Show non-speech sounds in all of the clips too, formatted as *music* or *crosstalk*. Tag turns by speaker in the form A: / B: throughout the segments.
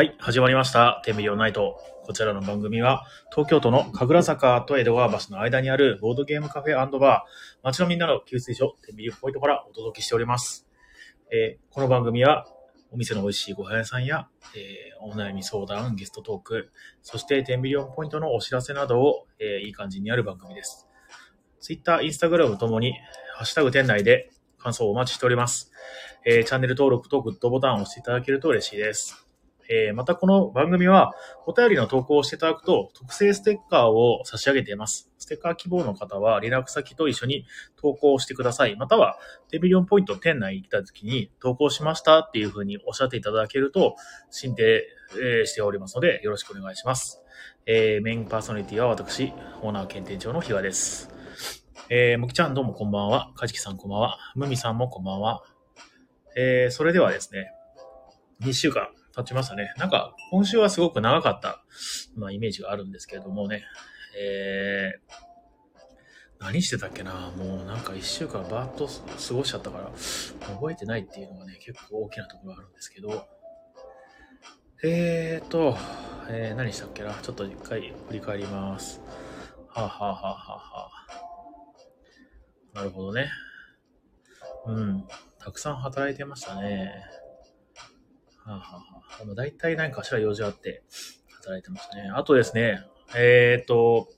A: はい、始まりました。テンビリオンナイト。こちらの番組は、東京都の神楽坂と江戸川橋の間にあるボードゲームカフェバー、街のみんなの給水所、テンビリオンポイントからお届けしております。えーこの番組は、お店の美味しいご飯屋さんや、えーお悩み相談、ゲストトーク、そしてテンビリオンポイントのお知らせなどを、えーいい感じにやる番組です。Twitter、Instagram ともに、ハッシュタグ店内で感想をお待ちしております。えチャンネル登録とグッドボタンを押していただけると嬉しいです。えーまたこの番組は、お便りの投稿をしていただくと、特製ステッカーを差し上げています。ステッカー希望の方は、連絡先と一緒に投稿してください。または、テビリオンポイント店内に来た時に、投稿しましたっていう風におっしゃっていただけると、進呈、えーしておりますので、よろしくお願いします。えーメインパーソナリティは私、オーナー兼店長のひわです。えー、むきちゃんどうもこんばんは。かじきさんこんばんは。むみさんもこんばんは。えー、それではですね、2週間経ちましたね。なんか、今週はすごく長かった、まあ、イメージがあるんですけれどもね。えー、何してたっけな？もうなんか1週間バーッと過ごしちゃったから、覚えてないっていうのがね、結構大きなところがあるんですけど、えーと、えー、何したっけな？ちょっと一回振り返ります。はあ、はあはあはあはあ、なるほどね。うん。たくさん働いてましたね。はあ、はああ、まあ大体何かしら用事あって働いてましたね。あとですね、えーと、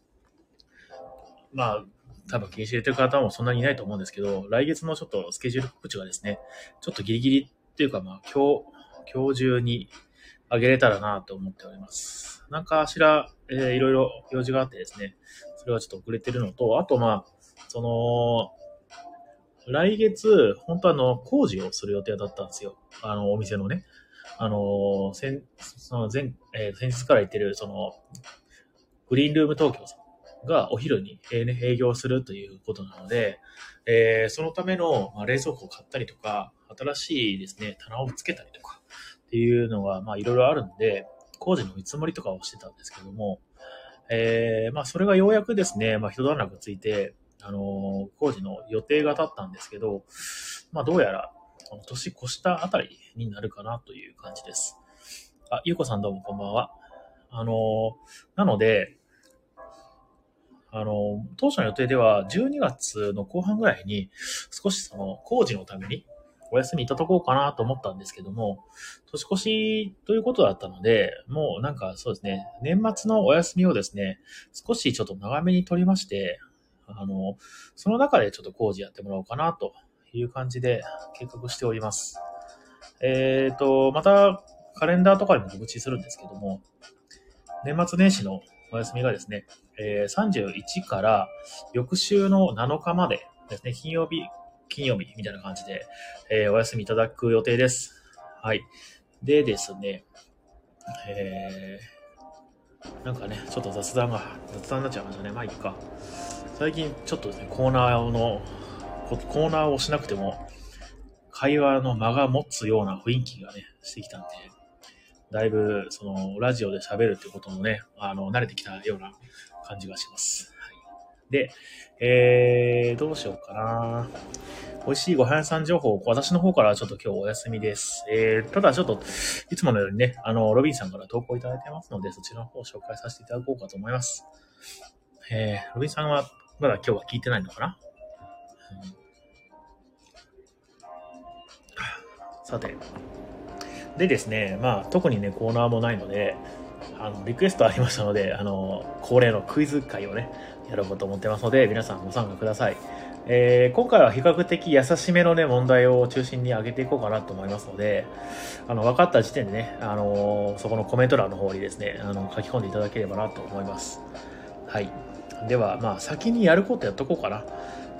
A: まあ、多分気にしてる方もそんなにいないと思うんですけど、来月のちょっとスケジュール告知がですね、ちょっとギリギリっていうかまあ、今日、今日中にあげれたらなと思っております。なんかしら、えーいろいろ用事があってですね、それはちょっと遅れてるのと、あとまあ、その、来月、本当はあの、工事をする予定だったんですよ。あの、お店のね。あの、先、その前、えー先日から言ってる、その、グリーンルーム東京さんがお昼に、えーね営業するということなので、えーそのための、まあ、冷蔵庫を買ったりとか、新しいですね、棚をつけたりとか、っていうのが、まあ、いろいろあるんで、工事の見積もりとかをしてたんですけども、えーまあ、それがようやくですね、まあ、一段落ついて、あのー工事の予定が立ったんですけど、まあ、どうやら、この年越したあたりになるかなという感じです。あ、ゆうこさんどうもこんばんは。あのなので、あの当初の予定では12月の後半ぐらいに少しその工事のためにお休みいただこうかなと思ったんですけども、年越しということだったので、もうなんかそうですね、年末のお休みをですね、少しちょっと長めに取りまして、あの、その中でちょっと工事やってもらおうかなという感じで計画しております。えっ、と、またカレンダーとかにも告知するんですけども、年末年始のお休みがですね、え31から翌週の7日までですね、金曜日、金曜日みたいな感じで、えお休みいただく予定です。はい。でですね、えー、なんかね、ちょっと雑談が、雑談になっちゃいましたね。まあいいか。最近ちょっとですね、コーナーの、コーナーをしなくても、会話の間が持つような雰囲気がね、してきたんで、だいぶ、その、ラジオで喋るってこともね、あの、慣れてきたような感じがします。はい、で、えー、どうしようかな。美味しいご飯屋さん情報、私の方からちょっと今日お休みです。えー、ただちょっと、いつものようにね、あの、ロビンさんから投稿いただいてますので、そちらの方を紹介させていただこうかと思います。えー、ロビンさんは、まだ今日は聞いてないのかな、さて。でですね、まあ、特にね、コーナーもないので、あの、リクエストありましたので、あの、恒例のクイズ会をね、やろうと思ってますので、皆さんご参加ください。えー今回は比較的優しめのね、問題を中心に上げていこうかなと思いますので、あの、分かった時点でね、あのそこのコメント欄の方にですね、あの、書き込んでいただければなと思います。はい。では、まあ、先にやることやっとこうかな。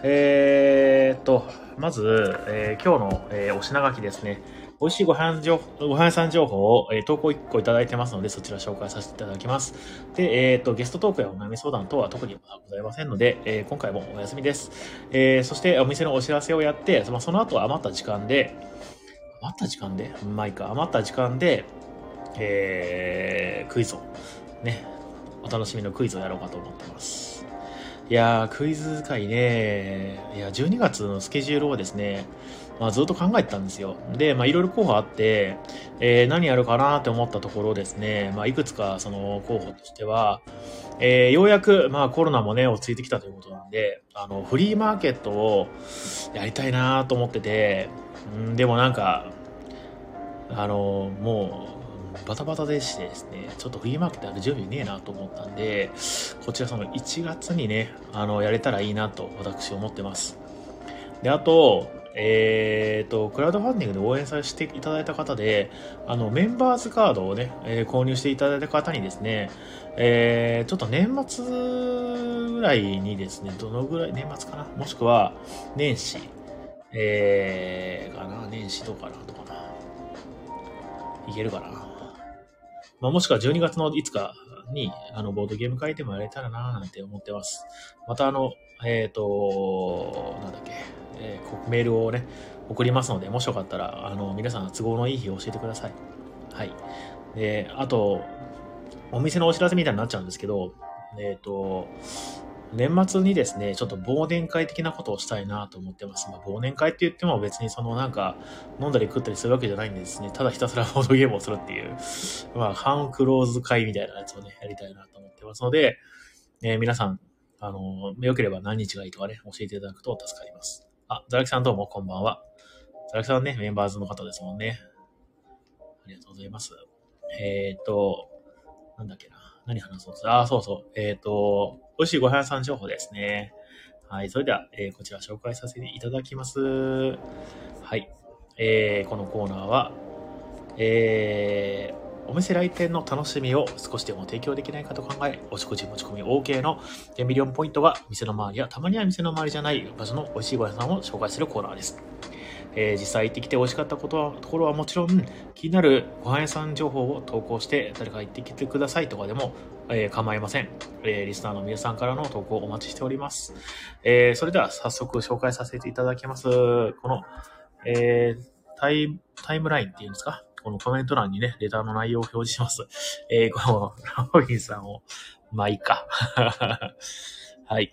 A: えーっと、まず、えー今日の、えーお品書きですね。美味しいご飯情報ご飯屋さん情報を、えー投稿1個いただいてますので、そちら紹介させていただきます。で、えーと、ゲストトークやお悩み相談等は特にございませんので、えー今回もお休みです。えーそして、お店のお知らせをやって、まあ、その後余った時間で、余った時間で？まあいいか、余った時間で、えークイズを、ね、お楽しみのクイズをやろうかと思ってます。いやー、クイズ会ね、いや、12月のスケジュールをですね、まあ、ずっと考えてたんですよ。で、ま、いろいろ候補あって、えー、何やるかなって思ったところですね、まあ、いくつかその候補としては、えー、ようやく、まあ、コロナもね、落ち着いてきたということなんで、あの、フリーマーケットをやりたいなと思ってて、んでもなんか、あの、もう、バタバタでしてですね、ちょっとフリーマーケットやる準備ねえなと思ったんで、こちらその1月にね、あの、やれたらいいなと私思ってます。で、あと、えっ、ー、と、クラウドファンディングで応援させていただいた方で、あの、メンバーズカードをね、えー、購入していただいた方にですね、えー、ちょっと年末ぐらいにですね、どのぐらい、年末かな？もしくは、年始、えー、かな？年始どうかな？とかな？いけるかな？まあ、もしくは12月のいつかに、あの、ボードゲーム会でもやれたらなぁなんて思ってます。また、あの、えっ、ー、と、なんだっけ、えー、メールをね、送りますので、もしよかったら、あの、皆さん都合のいい日を教えてください。はい。で、あと、お店のお知らせみたいになっちゃうんですけど、えっ、ー、と、年末にですね、ちょっと忘年会的なことをしたいなと思ってます。まあ、忘年会って言っても別にそのなんか飲んだり食ったりするわけじゃないんですね。ただひたすらボードゲームをするっていう、まあ、半クローズ会みたいなやつをね、やりたいなと思ってますので、えー、皆さん、あの、よければ何日がいいとかね、教えていただくと助かります。あ、ザラキさんどうもこんばんは。ザラキさんね、メンバーズの方ですもんね。ありがとうございます。えっ、と、なんだっけな。何話そうあ、そうそう。えっ、と、美味しいご飯屋さん情報ですね。はい。それでは、えー、こちら紹介させていただきます。はい。えー、このコーナーは、えー、お店来店の楽しみを少しでも提供できないかと考え、お食事持ち込み OK の10ミリオンポイントが店の周りやたまには店の周りじゃない場所の美味しいご飯屋さんを紹介するコーナーです。えー、実際行ってきて美味しかったことはところはもちろん、気になるご飯屋さん情報を投稿して、誰か行ってきてくださいとかでも、えー、構いません、えー、リスナーの皆さんからの投稿をお待ちしております。えー、それでは早速紹介させていただきます。この、え、タイタイムラインっていうんですか？このコメント欄にね、レターの内容を表示します。え、この、ラオリンさんを、まあいいか。*laughs* はい。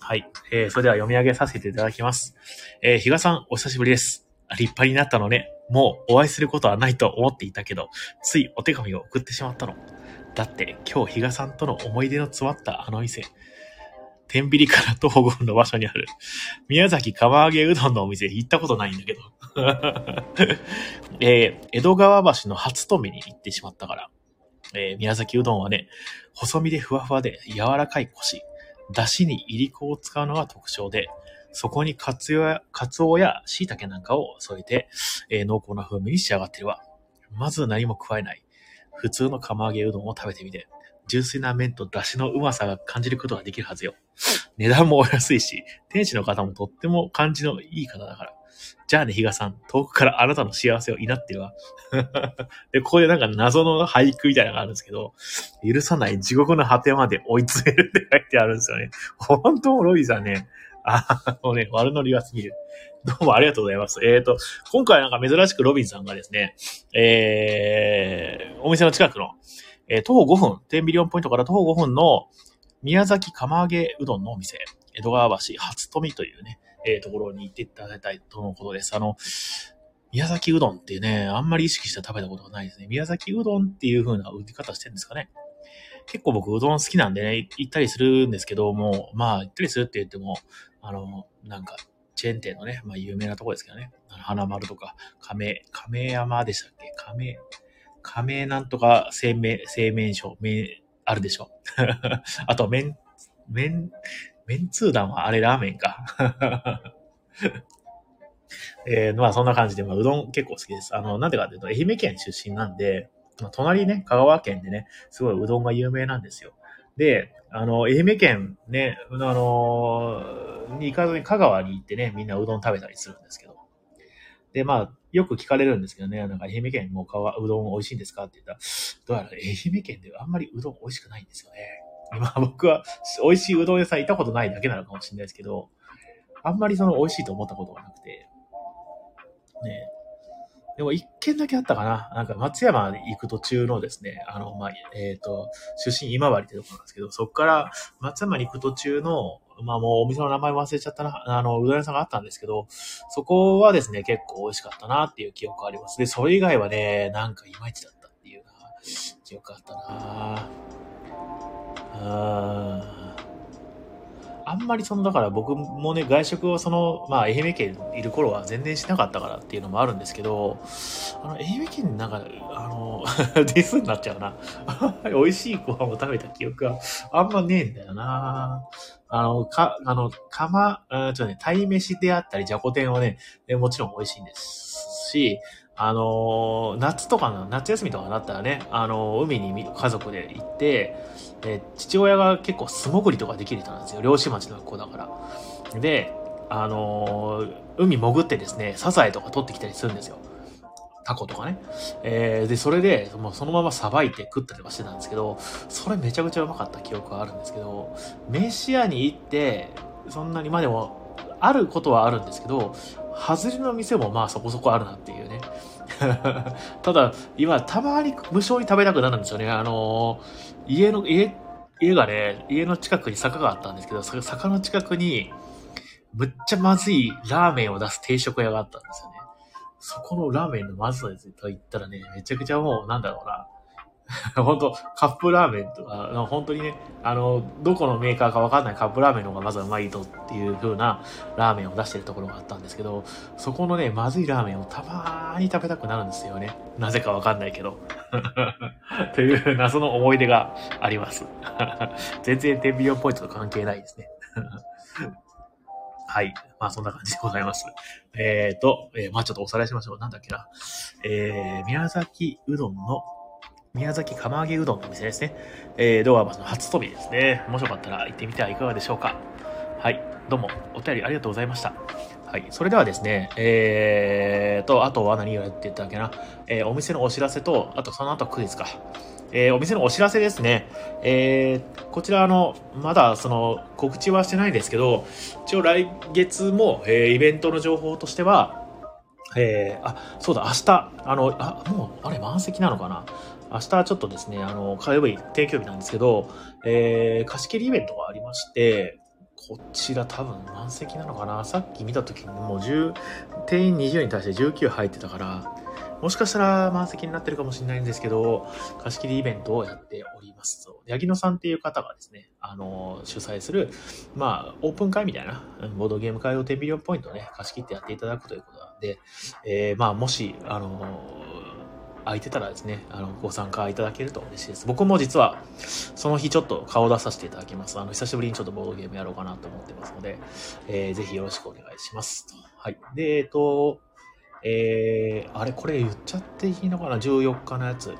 A: はい。えー、それでは読み上げさせていただきます。えー、比嘉さん、お久しぶりです。立派になったのね。もうお会いすることはないと思っていたけど、ついお手紙を送ってしまったの。だって、今日比嘉さんとの思い出の詰まったあの店。天秤から徒歩5分の場所にある、宮崎釜揚げうどんのお店行ったことないんだけど。*laughs* えー、江戸川橋の初富に行ってしまったから。えー、宮崎うどんはね、細身でふわふわで柔らかい腰。出汁に入り子を使うのが特徴で、そこにカツオや、カツオや椎茸なんかを添えて、えー、濃厚な風味に仕上がってるわ。まず何も加えない。普通の釜揚げうどんを食べてみて、純粋な麺と出汁のうまさが感じることができるはずよ。値段もお安いし、店主の方もとっても感じのいい方だから。じゃあね、比嘉さん、遠くからあなたの幸せを祈ってるわ。*laughs* で、ここでなんか謎の俳句みたいなのがあるんですけど、許さない地獄の果てまで追い詰めるって書いてあるんですよね。本当、ロビーさんね、あもうね、悪ノリがすぎる。*laughs* どうもありがとうございます。えっ、ー、と、今回なんか珍しくロビンさんがですね、えー、お店の近くの、えー、徒歩5分、10ビリオンポイントから徒歩5分の宮崎釜揚げうどんのお店、江戸川橋初富というね、えー、ところに行っていただきたいとのことです。あの、宮崎うどんってね、あんまり意識して食べたことがないですね。宮崎うどんっていう風な売り方してるんですかね。結構僕うどん好きなんでね、行ったりするんですけども、まあ行ったりするって言っても、あの、なんか、チェーン店のね、まあ有名なとこですけどね。あの花丸とか、亀、亀山でしたっけ？亀、亀なんとか製麺、製麺所、麺、あるでしょ？*laughs* あと、麺、麺、メンツー団はあれラーメンか。*laughs* えー、まあそんな感じで、まあうどん結構好きです。あの、なんでかっていうと、愛媛県出身なんで、まあ、隣ね、香川県でね、すごいうどんが有名なんですよ。で、あの、愛媛県ね、あのに行かずに香川に行ってね、みんなうどん食べたりするんですけど。で、まあ、よく聞かれるんですけどね、なんか愛媛県もかわうどん美味しいんですかって言ったら、どうやら愛媛県ではあんまりうどん美味しくないんですよね。今僕は美味しいうどん屋さん行ったことないだけなのかもしれないですけど、あんまりその美味しいと思ったことがなくて、ねでも一軒だけあったかな。なんか松山に行く途中のですね、あの、まあ、えっ、ー、と、出身今治ってとこなんですけど、そこから松山に行く途中の、まあもうお店の名前忘れちゃったな、あの、うどん屋さんがあったんですけど、そこはですね、結構美味しかったなっていう記憶があります。で、それ以外はね、なんかいまいちだったっていうな、記憶があったなあーあんまりその、だから僕もね、外食をその、まあ、愛媛県いる頃は全然しなかったからっていうのもあるんですけど、あの、愛媛県なんか、あの、*laughs* ディスになっちゃうな。*laughs* 美味しいご飯を食べた記憶があんまねえんだよな。あの、か、あの、かま、ちょっとね、鯛飯であったり、じゃこ天はね、もちろん美味しいんですし、あの夏とかの、夏休みとかになったらね、あの海に家族で行って、え父親が結構素潜りとかできる人なんですよ。漁師町の学校だから。で、あの海潜ってですね、サザエとか取ってきたりするんですよ。タコとかね。えー、で、それで、もうそのままさばいて食ったりはしてたんですけど、それめちゃくちゃうまかった記憶があるんですけど、飯屋に行って、そんなに、まあでも、あることはあるんですけど、外れの店もまあそこそこあるなっていうね。*laughs* ただ、今、たまに無償に食べたくなるんですよね。あのー、家の、家、家がね、家の近くに坂があったんですけど、そ坂の近くに、むっちゃまずいラーメンを出す定食屋があったんですよね。そこのラーメンのまずさと言ったらね、めちゃくちゃもう、なんだろうな。*laughs* 本当カップラーメンとか、本当にね、あの、どこのメーカーかわかんないカップラーメンの方がまずはうまいとっていう風なラーメンを出してるところがあったんですけど、そこのね、まずいラーメンをたまーに食べたくなるんですよね。なぜかわかんないけど。*laughs* という謎の思い出があります。*laughs* 全然テンビリオンポイントと関係ないですね。はい。まあそんな感じでございます。えっ、ー、と、えー、まあちょっとおさらいしましょう。なんだっけな。えー、宮崎うどんの宮崎釜揚げうどんのお店ですね。えー、動画は初飛びですね。もしよかったら行ってみてはいかがでしょうか。はい。どうも、お便りありがとうございました。はい。それではですね、えーと、あとは何をやっていたっけな。えー、お店のお知らせと、あとその後クイズか。えー、お店のお知らせですね。えー、こちら、あの、まだ、その、告知はしてないですけど、一応来月も、えー、イベントの情報としては、えー、あ、そうだ、明日、あの、あ、もう、あれ、満席なのかな明日はちょっとですね、あの、火曜日、定休日なんですけど、えー、貸し切りイベントがありまして、こちら多分満席なのかな？さっき見た時にもう10、定員20に対して19入ってたから、もしかしたら満席になってるかもしれないんですけど、貸し切りイベントをやっております。八木野さんっていう方がですね、あの、主催する、まあ、オープン会みたいな、ボードゲーム会を10ビリオンポイントね、貸し切ってやっていただくということなんで、えー、まあ、もし、あの、空いてたらですね、あの、ご参加いただけると嬉しいです。僕も実は、その日ちょっと顔出させていただきます。あの、久しぶりにちょっとボードゲームやろうかなと思ってますので、えー、ぜひよろしくお願いします。はい。で、えっと、えー、あれ、これ言っちゃっていいのかな ?14 日のやつ。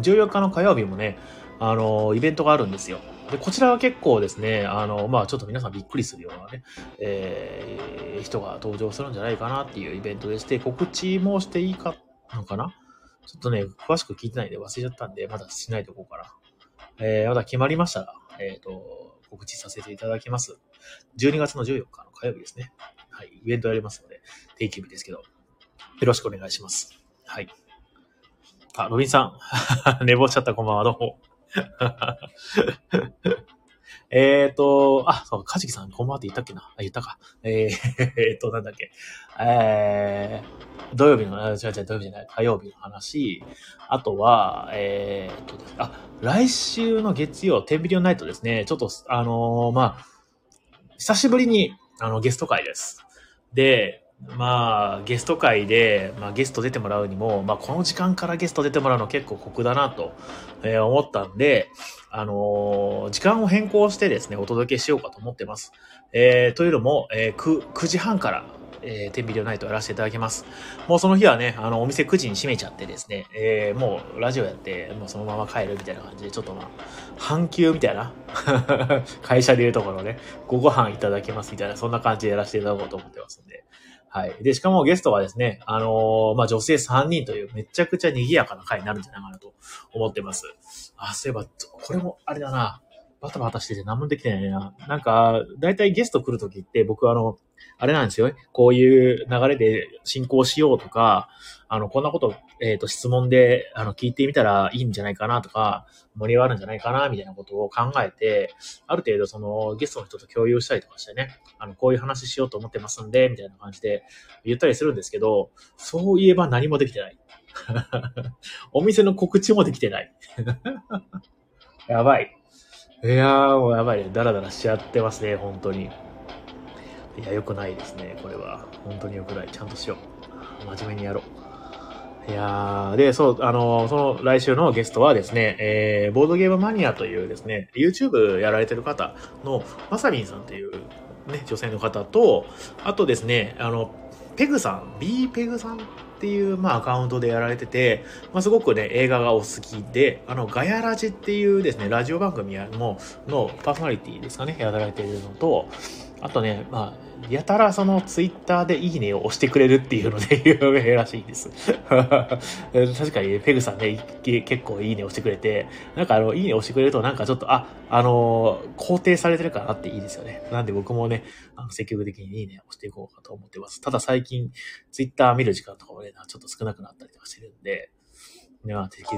A: 14日の火曜日もね、あの、イベントがあるんですよ。で、こちらは結構ですね、あの、まあちょっと皆さんびっくりするようなね、えー、人が登場するんじゃないかなっていうイベントでして、告知もしていいかのかな？ちょっとね、詳しく聞いてないんで忘れちゃったんで、まだしないとこうかな。えー、まだ決まりましたら、えっ、ー、と、告知させていただきます。12月の14日の火曜日ですね。はい、イベントやりますので、定期日ですけど、よろしくお願いします。はい。あ、ロビンさん。*laughs* 寝坊しちゃった、こんばんは、どうも。えっと、あ、そう、かじきさん、こんばんはって言ったっけな？あ、言ったか。えー、*laughs* えっと、なんだっけ。えー、土曜日の、違う違う、土曜日じゃない、火曜日の話。あとは、えー、と、あ、来週の月曜、テンビリオンナイトですね。ちょっと、あのー、まあ、久しぶりに、あの、ゲスト会です。で、まあ、ゲスト会で、まあ、ゲスト出てもらうにも、まあ、この時間からゲスト出てもらうの結構酷だなと、えー、思ったんで、あのー、時間を変更してですね、お届けしようかと思ってます。えー、というのも、えー、9, 9時半から、えー、テンビリオナイトやらせていただきます。もうその日はね、あの、お店9時に閉めちゃってですね、えー、もうラジオやって、もうそのまま帰るみたいな感じで、ちょっとまあ、半休みたいな、*laughs* 会社でいうところね、ごご飯いただきますみたいな、そんな感じでやらせていただこうと思ってますんで、はい。で、しかもゲストはですね、あのー、まあ、女性3人というめちゃくちゃ賑やかな回になるんじゃないかなと思ってます。あ、そういえば、これもあれだな。バタバタしてて何もできてないな。なんか、だいたいゲスト来るときって僕あの、あれなんですよ。こういう流れで進行しようとか、あの、こんなこと、えっ、ー、と、質問で、あの、聞いてみたらいいんじゃないかなとか、盛り上がるんじゃないかな、みたいなことを考えて、ある程度その、ゲストの人と共有したりとかしてね、あの、こういう話しようと思ってますんで、みたいな感じで言ったりするんですけど、そういえば何もできてない。*laughs* お店の告知もできてない。*laughs* やばい。いやー、もうやばいね。ダラダラしちゃってますね、本当に。いや、良くないですね、これは。本当に良くない。ちゃんとしよう。真面目にやろう。いやー、で、そう、あの、その来週のゲストはですね、えー、ボードゲームマニアというですね、YouTube やられてる方のまさみんさんというね、女性の方と、あとですね、あの、ペグさん、B ペグさんっていう、まあ、アカウントでやられてて、まあ、すごくね、映画がお好きで、あの、ガヤラジっていうですね、ラジオ番組の、のパーソナリティですかね、やられているのと、あとね、まあ、やたらそのツイッターでいいねを押してくれるっていうので *laughs* 有名らしいです。*laughs* 確かに、ペグさんね、結構いいね押してくれて、なんかあの、いいね押してくれるとなんかちょっと、あ、あのー、肯定されてるかなっていいですよね。なんで僕もね、あの積極的にいいね押していこうかと思ってます。ただ最近、ツイッター見る時間とかもね、ちょっと少なくなったりとかしてるんで、ね、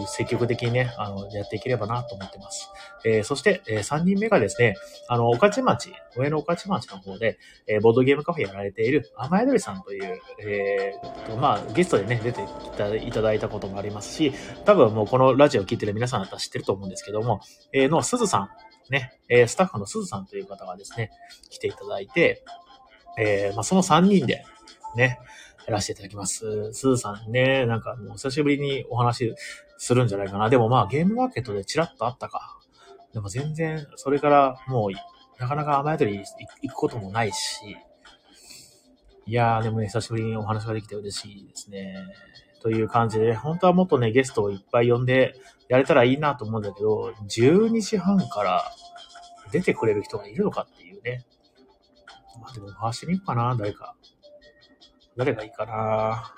A: 積極的にね、あの、やっていければなと思ってます。えー、そして、えー、3人目がですね、あの、御徒町、上野御徒町の方で、えー、ボードゲームカフェやられている、甘えどりさんという、えー、まあ、ゲストでね、出ていただいたこともありますし、多分もうこのラジオを聞いてる皆さんだったら知ってると思うんですけども、えー、の、すずさん、ね、え、スタッフのすずさんという方がですね、来ていただいて、え、まあ、その3人で、ね、やらせていただきます。すずさんね、なんかもう久しぶりにお話するんじゃないかな。でもまあゲームマーケットでチラッとあったか。でも全然、それからもう、なかなか雨宿り行くこともないし、いやー、でもね、久しぶりにお話ができて嬉しいですね。という感じで、本当はもっとね、ゲストをいっぱい呼んでやれたらいいなと思うんだけど、12時半から出てくれる人がいるのかっていうね。まあでも回してみようかな、誰か。誰がいいかな。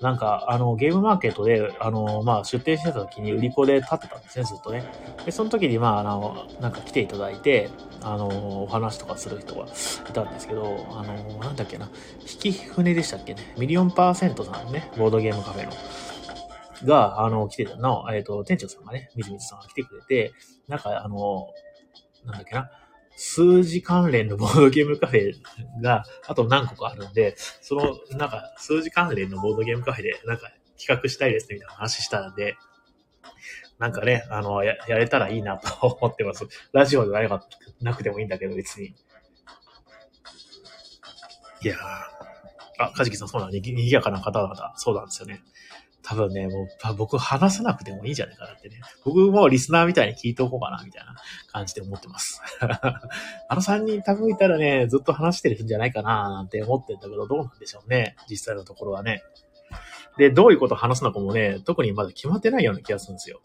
A: なんか、あの、ゲームマーケットで、あの、まあ、出店してた時に売り子で立ってたんですね、ずっとね。で、その時に、まあ、あの、なんか来ていただいて、あの、お話とかする人がいたんですけど、あの、なんだっけな、引き船でしたっけね、ミリオンパーセントさんね、ボードゲームカフェの。が、あの、来てたの、えっ、ー、と、店長さんがね、みずみずさんが来てくれて、なんか、あの、なんだっけな、数字関連のボードゲームカフェが、あと何個かあるんで、その、なんか、数字関連のボードゲームカフェで、なんか、企画したいですね、みたいな話したんで、なんかね、あの、や、やれたらいいなと思ってます。ラジオでななくてもいいんだけど、別に。いやー。あ、かじきさん、そうなんにぎ、にぎやかな方々、そうなんですよね。多分ね、もう、僕話さなくてもいいんじゃないかなってね。僕もリスナーみたいに聞いておこうかな、みたいな感じで思ってます。*laughs* あの3人多分いたらね、ずっと話してるんじゃないかな、なんて思ってんだけど、どうなんでしょうね。実際のところはね。で、どういうこと話すのかもね、特にまだ決まってないような気がするんですよ。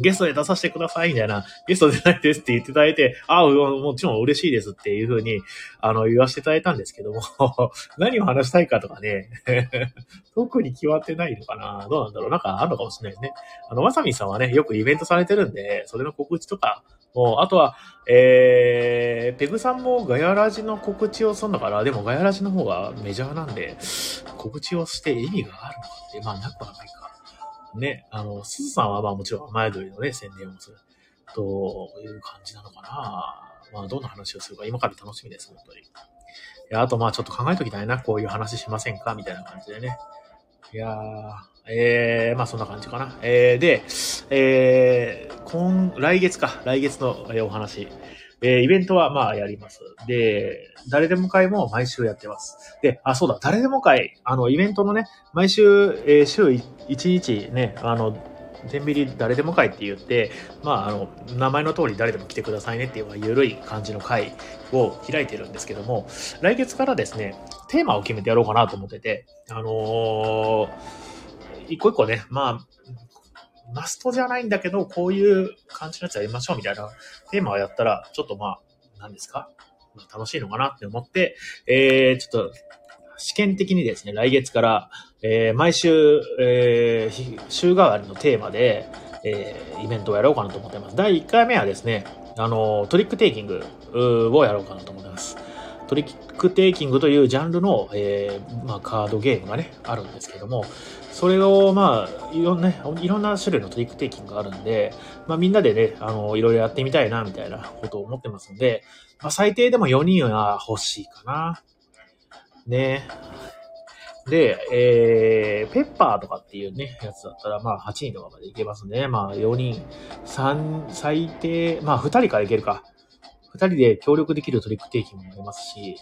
A: ゲストで出させてください、みたいな、ゲスト出ないですって言っていただいて、ああ、もちろん嬉しいですっていうふうに、あの、言わせていただいたんですけども、*laughs* 何を話したいかとかね、*laughs* 特に決まってないのかなどうなんだろうなんかあるのかもしれないですね。あの、まさみさんはね、よくイベントされてるんで、それの告知とか、もう、あとは、えー、ペグさんもガヤラジの告知をするんだから、でもガヤラジの方がメジャーなんで、告知をして意味があるのかって、まあ、なくはないか。ね、あの、すずさんはまあもちろん前鳥のね、宣伝をするという感じなのかな。まあどんな話をするか今から楽しみです、本当に。いや、あとまあちょっと考えときたいな、こういう話しませんかみたいな感じでね。いやー、えー、まあそんな感じかな。えー、で、えー、今、来月か、来月の、お話。えー、イベントはまあやります。で、誰でも会も毎週やってます。で、あ、そうだ、誰でも会、あの、イベントのね、毎週、えー、週1日ね、あの、天秤誰でも会って言って、まあ、あの、名前の通り誰でも来てくださいねっていう、まあ緩い感じの会を開いてるんですけども、来月からですね、テーマを決めてやろうかなと思ってて、あのー、一個一個ね、まあ、マストじゃないんだけど、こういう感じのやつやりましょうみたいなテーマをやったら、ちょっとまあ、何ですか？楽しいのかなって思って、えー、ちょっと、試験的にですね、来月から、えー、毎週、えー、週替わりのテーマで、えー、イベントをやろうかなと思ってます。第1回目はですね、あの、トリックテイキングをやろうかなと思ってます。トリックテイキングというジャンルの、えー、まあ、カードゲームがね、あるんですけども、それを、まあ、いろんな、いろんな種類のトリックテイキングがあるんで、まあ、みんなでね、あの、いろいろやってみたいな、みたいなことを思ってますので、まあ、最低でも4人は欲しいかな。ね。で、えー、ペッパーとかっていうね、やつだったら、まあ、8人とかまでいけますね。まあ、4人、3、最低、まあ、2人からいけるか。2人で協力できるトリックテイキングもありますし、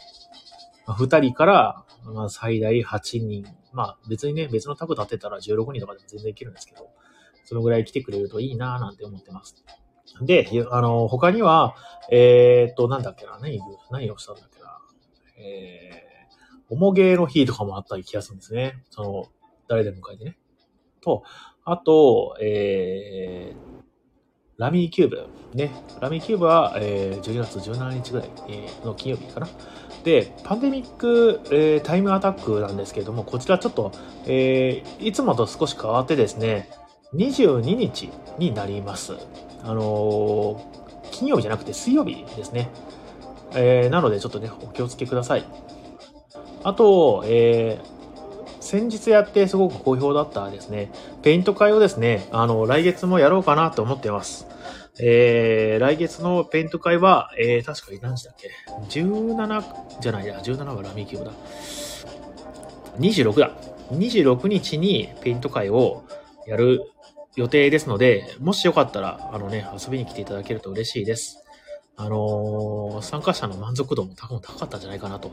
A: 2人から、まあ、最大8人。まあ、別にね、別のタブ立てたら16人とかでも全然いけるんですけど、そのぐらい来てくれるといいなぁなんて思ってます。で、あの、他には、えー、っと、なんだっけな、何、何をしたんだっけな。えー、おもげの日とかもあった気がするんですね。その、誰でも書いてね。と、あと、えー、ラミーキューブ。ね。ラミーキューブは、えー、12月17日ぐらい、の金曜日かな。で、パンデミック、えー、タイムアタックなんですけれども、こちらちょっと、えー、いつもと少し変わってですね、22日になります。あのー、金曜日じゃなくて水曜日ですね。え、なのでちょっとね、お気をつけください。あと、えー、先日やってすごく好評だったですね、ペイント会をですね、あの、来月もやろうかなと思ってます。えー、来月のペイント会は、えー、確かに何時だっけ ?17 じゃないや、17はラミーキューブだ。26だ。26日にペイント会をやる予定ですので、もしよかったら、あのね、遊びに来ていただけると嬉しいです。あのー、参加者の満足度も多分高かったんじゃないかなと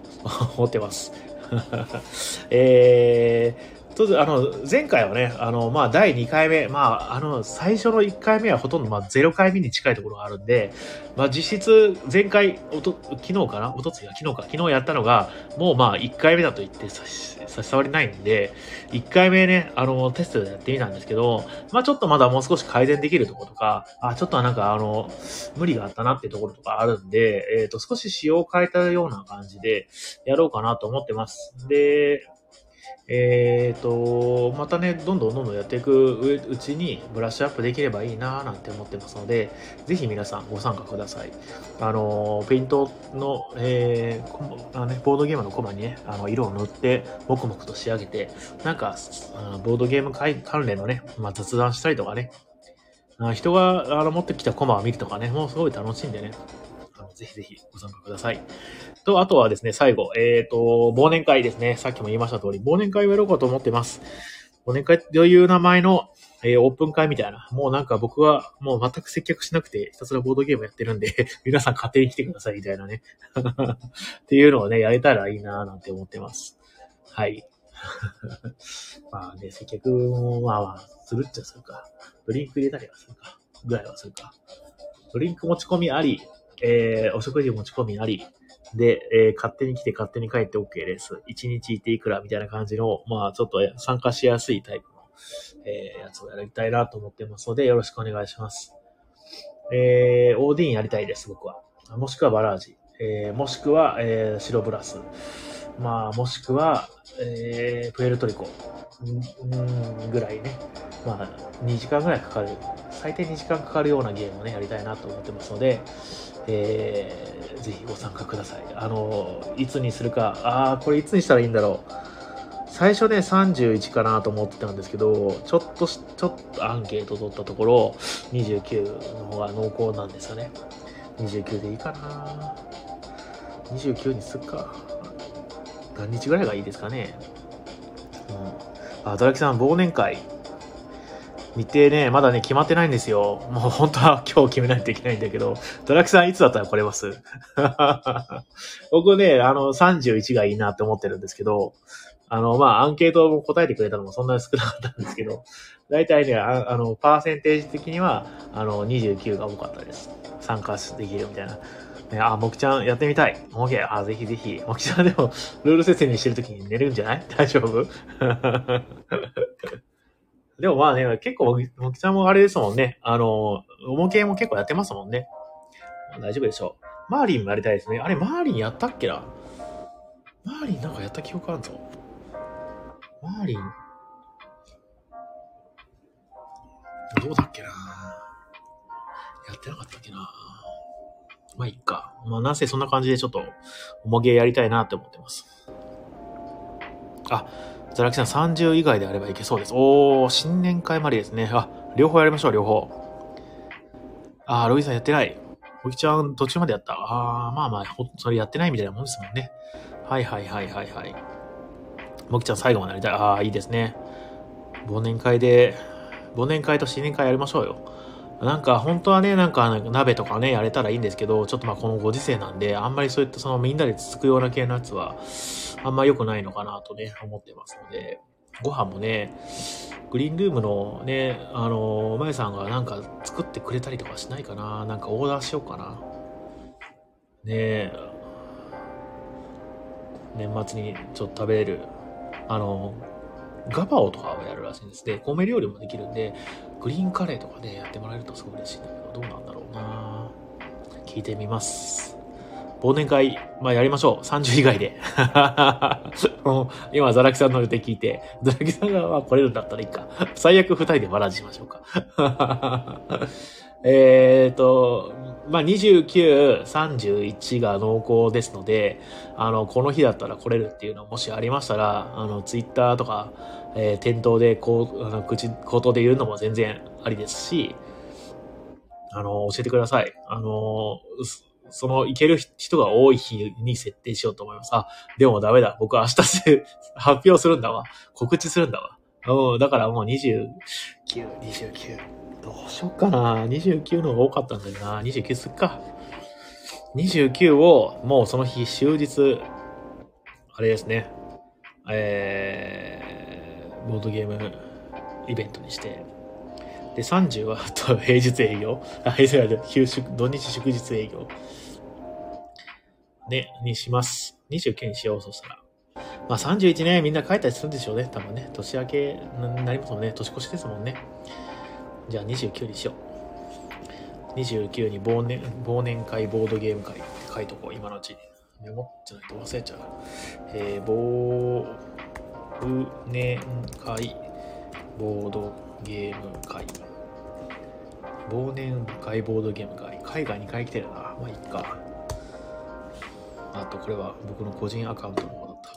A: 思ってます。*laughs* えー、とあの、前回はね、あの、まあ、第2回目、まあ、あの、最初の1回目はほとんど、まあ、0回目に近いところがあるんで、まあ、実質、前回、おと、昨日かな？おとつい昨日か、昨日やったのが、もうまあ、1回目だと言って差し、差し障りないんで、1回目ね、あの、テストでやってみたんですけど、まあ、ちょっとまだもう少し改善できるところとか、あ、ちょっとなんか、あの、無理があったなっていうところとかあるんで、えっ、ー、と、少し仕様を変えたような感じで、やろうかなと思ってます。で、えっ、ー、と、またね、どんどんどんどんやっていくうちにブラッシュアップできればいいなぁなんて思ってますので、ぜひ皆さんご参加ください。あの、ペイントの、えー、あのね、ボードゲームのコマにね、あの、色を塗って、黙々と仕上げて、なんか、ボードゲーム関連のね、まあ、雑談したりとかね、人があの持ってきたコマを見るとかね、もうすごい楽しいんでね、ぜひぜひご参加ください。と、あとはですね、最後、えっ、ー、と、忘年会ですね。さっきも言いました通り、忘年会をやろうかと思ってます。忘年会という名前の、えー、オープン会みたいな。もうなんか僕はもう全く接客しなくて、ひたすらボードゲームやってるんで *laughs* 皆さん勝手に来てくださいみたいなね *laughs* っていうのをね、やれたらいいなぁなんて思ってます。はい。*laughs* まあね、接客もまあまあ、するっちゃするか。ドリンク入れたりはするか。ぐらいはするか。ドリンク持ち込みあり、えー、お食事持ち込みあり、で、えー、勝手に来て勝手に帰って OK です。1日いていくらみたいな感じの、まあちょっと参加しやすいタイプの、えー、やつをやりたいなと思ってますので、よろしくお願いします。えー、オーディンやりたいです、僕は。もしくはバラージ。えー、もしくは、えー、白ブラス。まあ、もしくは、えー、プエルトリコ。ん、ぐらいね。まあ、2時間ぐらいかかる。最低2時間かかるようなゲームをね、やりたいなと思ってますので、えー、ぜひご参加ください。あの、いつにするか、ああ、これいつにしたらいいんだろう。最初ね、31かなと思ってたんですけど、ちょっと、ちょっとアンケート取ったところ、29の方が濃厚なんですよね。29でいいかな29にすっか。何日ぐらいがいいですかね。うん。あ、ドラキさん、忘年会。日程ね、まだね、決まってないんですよ。もう本当は今日決めないといけないんだけど、ドラキさんいつだったら来れます *laughs* 僕ね、あの、31がいいなって思ってるんですけど、あの、まあ、アンケートを答えてくれたのもそんなに少なかったんですけど、大体ね、ああの、パーセンテージ的には、あの、29が多かったです。参加できるみたいな。ね、あ、もきちゃんやってみたい。オッケー。あ、ぜひぜひ。もきちゃんでも、ルール説明してるときに寝るんじゃない？大丈夫？*laughs* でもまあね、結構、もきちゃんもあれですもんね。あの、重系も結構やってますもんね。大丈夫でしょう。マーリンもやりたいですね。あれ、マーリンやったっけな？マーリンなんかやった記憶あるぞ。マーリン、どうだっけな？やってなかったっけな？まあ、いっか。まあ、なんせそんな感じでちょっと、おもげやりたいなって思ってます。あ、ザラキさん30以外であればいけそうです。おー、新年会までですね。あ、両方やりましょう、両方。あー、ロイさんやってない。おきちゃん途中までやった。あー、まあまあ、ほそれやってないみたいなもんですもんね。はいはいはいはいはい。もきちゃん最後までやりたい。あー、いいですね。忘年会で、忘年会と新年会やりましょうよ。なんか本当はね、なんか鍋とかね、やれたらいいんですけど、ちょっとまあこのご時世なんで、あんまりそういったそのみんなでつつくような系のやつは、あんま良くないのかなとね、思ってますので、ご飯もね、グリーンルームのね、あの、まゆさんがなんか作ってくれたりとかしないかななんかオーダーしようかな。ねえ、年末にちょっと食べれる、あの、ガパオとかをやるらしいんですね。米料理もできるんで、グリーンカレーとかね、やってもらえるとすごい嬉しいんだけど、どうなんだろうな聞いてみます。忘年会、まあやりましょう。30以外で。*laughs* 今、ザラキさんの予定聞いて、ザラキさんがまあ来れるんだったらいいか。最悪2人でバラジしましょうか。*laughs* えっと、まあ、29、31が濃厚ですので、あの、この日だったら来れるっていうのもしありましたら、あの、ツイッターとか、えー、店頭で、こう、あの、口、口頭で言うのも全然ありですし、あの、教えてください。あの、その、行ける人が多い日に設定しようと思います。あ、でもダメだ。僕明日発表するんだわ。告知するんだわ。うん、だからもう29、29。どうしよっかな。29の方が多かったんだよな。29すっか。29をもうその日終日、あれですね。えー、ボードゲームイベントにして。で、30はと平日営業。あ、平日休祝、土日祝日営業。ね、にします。29にしよう、そしたら。まあ31ね、みんな帰ったりするんでしょうね。多分ね。年明けになりますもんね。年越しですもんね。じゃあ29にしよう。29に忘年忘年会ボードゲーム会って書いとこう、今のうちに。メモってないと忘れちゃう。えー、忘年会ボードゲーム会。忘年会ボードゲーム会。海外2回来てるな。まあ、いっか。あと、これは僕の個人アカウントの方だった。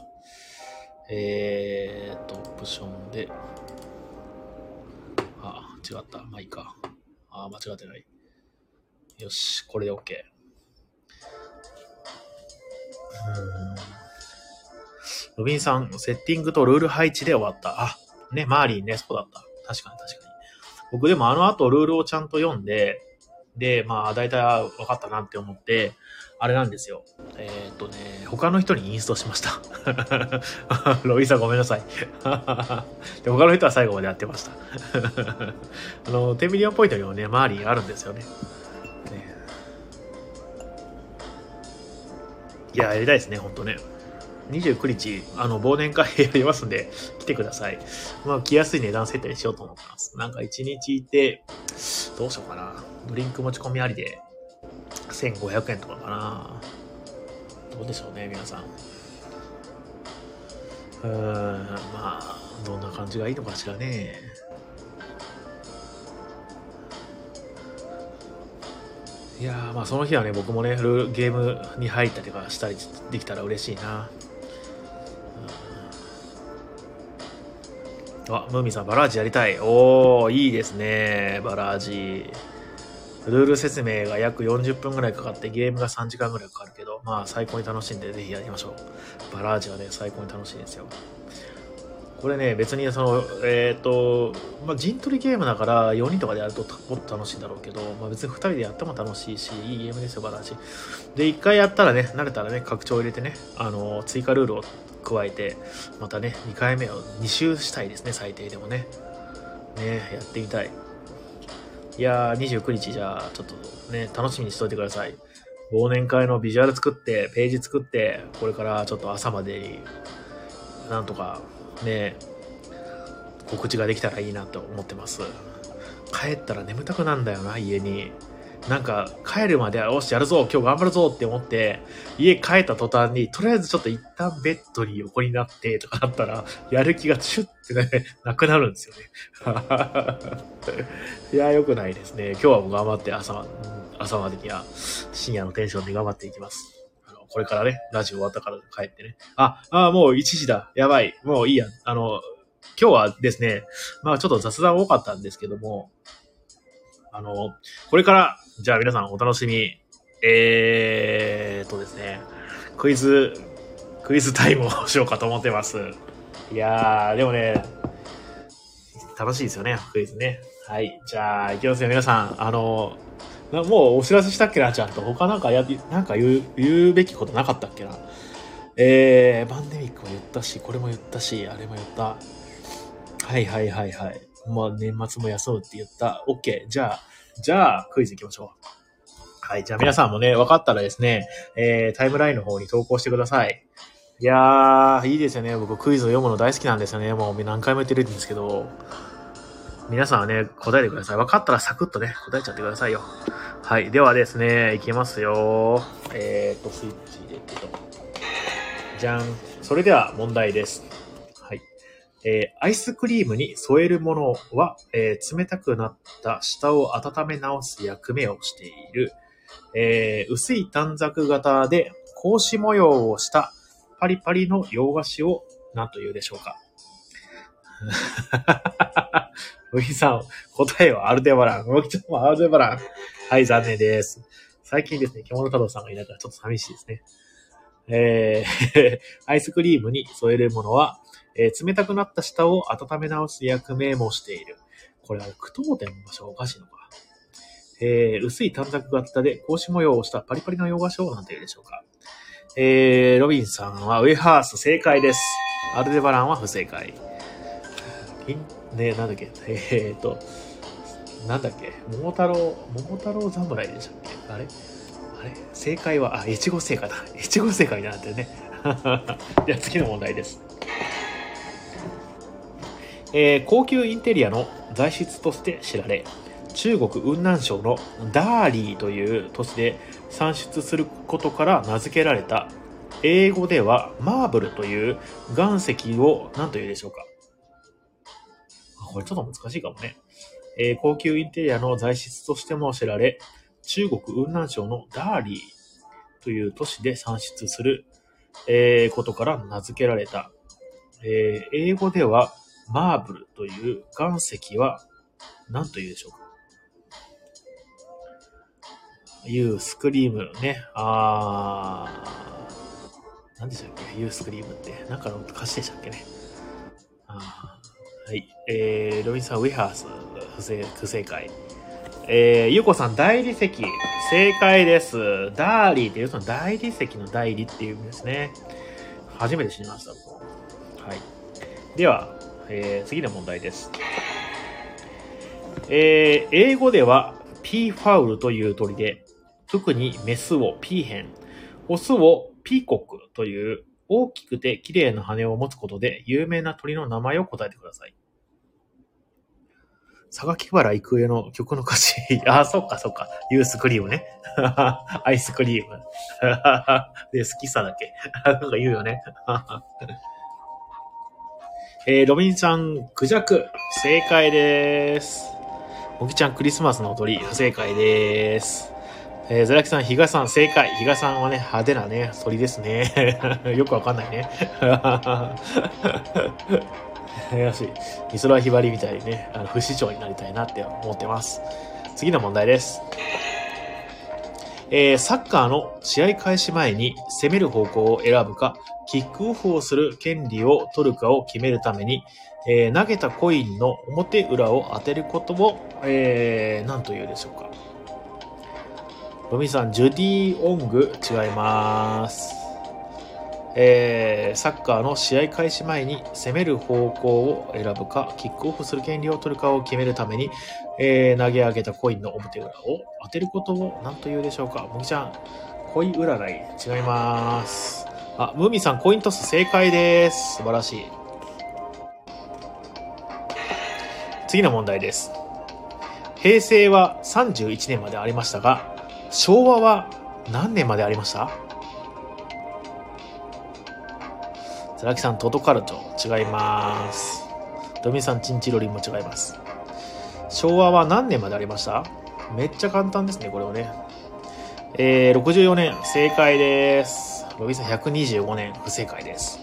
A: えーと、オプションで、違った。まあいいか。ああ、間違ってない。よし、これで OK。うん。ロビンさん、セッティングとルール配置で終わった。あ、ね、マーリンね、そうだった。確かに確かに。僕でもあの後ルールをちゃんと読んで、で、まあ、大体分かったなって思って、あれなんですよ。えー、っとね、他の人にインストしました。*laughs* ロイさんごめんなさい。*laughs* で他の人は最後までやってました。*laughs* あの、テミリオンポイントにもね、周りあるんですよね。いや、やりたいですね、ほんとね。29日、あの、忘年会やりますんで、来てください。まあ、来やすい値段設定しようと思ってます。なんか1日いて、どうしようかな。ドリンク持ち込みありで、1500円とかかな。どうでしょうね、皆さん。うん、まあ、どんな感じがいいのかしらね。いやまあその日はね、僕もねル、ゲームに入ったりとかしたりできたら嬉しいな。あ、ムーミンさん、バラージやりたい。おー、いいですね、バラージ。ルール説明が約40分ぐらいかかってゲームが3時間ぐらいかかるけど、まあ最高に楽しんでぜひやりましょう。バラージはね、最高に楽しいですよ。これね、別にその、えっ、ー、と、まあ、陣取りゲームだから4人とかでやるともっと楽しいんだろうけど、まあ、別に2人でやっても楽しいし、いいゲームですよ、バラージ。で、1回やったらね、慣れたらね、拡張入れてね、あの、追加ルールを加えて、またね、2回目を2周したいですね、最低でもね。ね、やってみたい。いやー、29日じゃあ、ちょっとね、楽しみにしといてください。忘年会のビジュアル作って、ページ作って、これからちょっと朝までに、なんとか、ね、告知ができたらいいなと思ってます。帰ったら眠たくなんだよな、家に。なんか、帰るまで、よし、やるぞ、今日頑張るぞって思って、家帰った途端に、とりあえずちょっと一旦ベッドに横になって、とかだったら、やる気がシュッてね、なくなるんですよね。*laughs* いや、良くないですね。今日はもう頑張って朝、朝までには深夜のテンションで頑張っていきます。これからね、ラジオ終わったから帰ってね。あ、あ、もう1時だ。やばい。もういいや。あの、今日はですね、まあちょっと雑談多かったんですけども、あの、これから、じゃあ皆さんお楽しみ。えーっとですね、クイズ、クイズタイムをしようかと思ってます。いやー、でもね、楽しいですよね、クイズね。はい。じゃあ、いきますよ、皆さん。あの、もうお知らせしたっけな、ちゃんと。他なんかや、なんか言う、言うべきことなかったっけな。えー、パンデミックも言ったし、これも言ったし、あれも言った。はいはいはいはい。まあ、年末も休むって言った。OK。じゃあ、じゃあ、クイズ行きましょう。はい。じゃあ皆さんもね、分かったらですね、えー、タイムラインの方に投稿してください。いやー、いいですよね。僕クイズを読むの大好きなんですよね。もう何回も言ってるんですけど。皆さんはね、答えてください。分かったらサクッとね、答えちゃってくださいよ。はい。ではですね、いきますよ。えーと、スイッチ入れてと。じゃん。それでは問題です。えーアイスクリームに添えるものは、えー冷たくなった舌を温め直す役目をしている。えー薄い短冊型で格子模様をしたパリパリの洋菓子を何と言うでしょうか *laughs* ウィさん、答えはアルデバラン。ウィちゃんもアルデバラン。はい、残念です。最近ですね、獣太郎さんがいないからちょっと寂しいですね。えー、*laughs* アイスクリームに添えるものは、えー冷たくなった舌を温め直す役目もしている。これは句読点の場所がおかしいのか。えー、薄い短冊型で格子模様をしたパリパリの洋菓子をなんて言うでしょうか。えー、ロビンさんはウェハース正解です。アルデバランは不正解。ピンねなんだっけえー、っと、なんだっけ桃太郎、桃太郎侍でしたっけあれ？あれ？正解は、あ、越後正解だ。越後正解になってね。*laughs* じゃあ次の問題です。えー高級インテリアの材質として知られ、中国雲南省のダーリーという都市で産出することから名付けられた、英語ではマーブルという岩石を何というでしょうかこれちょっと難しいかもね。えー高級インテリアの材質としても知られ、中国雲南省のダーリーという都市で産出する、えーことから名付けられた、えー英語ではマーブルという岩石は何というでしょうか？ユースクリームね。あー。何でしたっけ？ユースクリームって。なんかの歌詞でしたっけね？あはい。えー、ロビンさん、ウィハース、不正、不正解。えー、ゆうこさん、大理石。正解です。ダーリーっていうその大理石の大理っていう意味ですね。初めて知りました。はい。では、えー次の問題です。えー英語ではピーファウルという鳥で、特にメスをピーヘン、オスをピーコックという大きくて綺麗な羽を持つことで有名な鳥の名前を答えてください。榊原郁恵の曲の歌詞。*laughs* あ、そっかそっか。ユースクリームね。*laughs* アイスクリーム。*laughs* で、好きさだけ。なんか言うよね。えー、ロビンさん、クジャク。正解です。もぎちゃん、クリスマスの鳥。不正解です。えー、ゼラキさん、ヒガさん、正解。ヒガさんはね、派手なね、鳥ですね。*laughs* よくわかんないね。*laughs* よし、美空ひばりみたいにね、あの不死鳥になりたいなって思ってます。次の問題です。えーサッカーの試合開始前に攻める方向を選ぶか、キックオフをする権利を取るかを決めるために、えー投げたコインの表裏を当てることを、えー、何と言うでしょうか。ロミさん、ジュディ・オング、違います。えーサッカーの試合開始前に攻める方向を選ぶか、キックオフする権利を取るかを決めるために、えー投げ上げたコインの表裏を当てることを何と言うでしょうか。もぎちゃん、コイン占い、違います。あ、ムーミさん、コイントス正解です。素晴らしい。次の問題です。平成は31年までありましたが、昭和は何年までありました？つらきさん、トトカルチョ、違います。ドミさん、チンチロリンも違います。昭和は何年までありました？めっちゃ簡単ですね、これはね。えー、64年、正解です。ロビンさん125年、不正解です。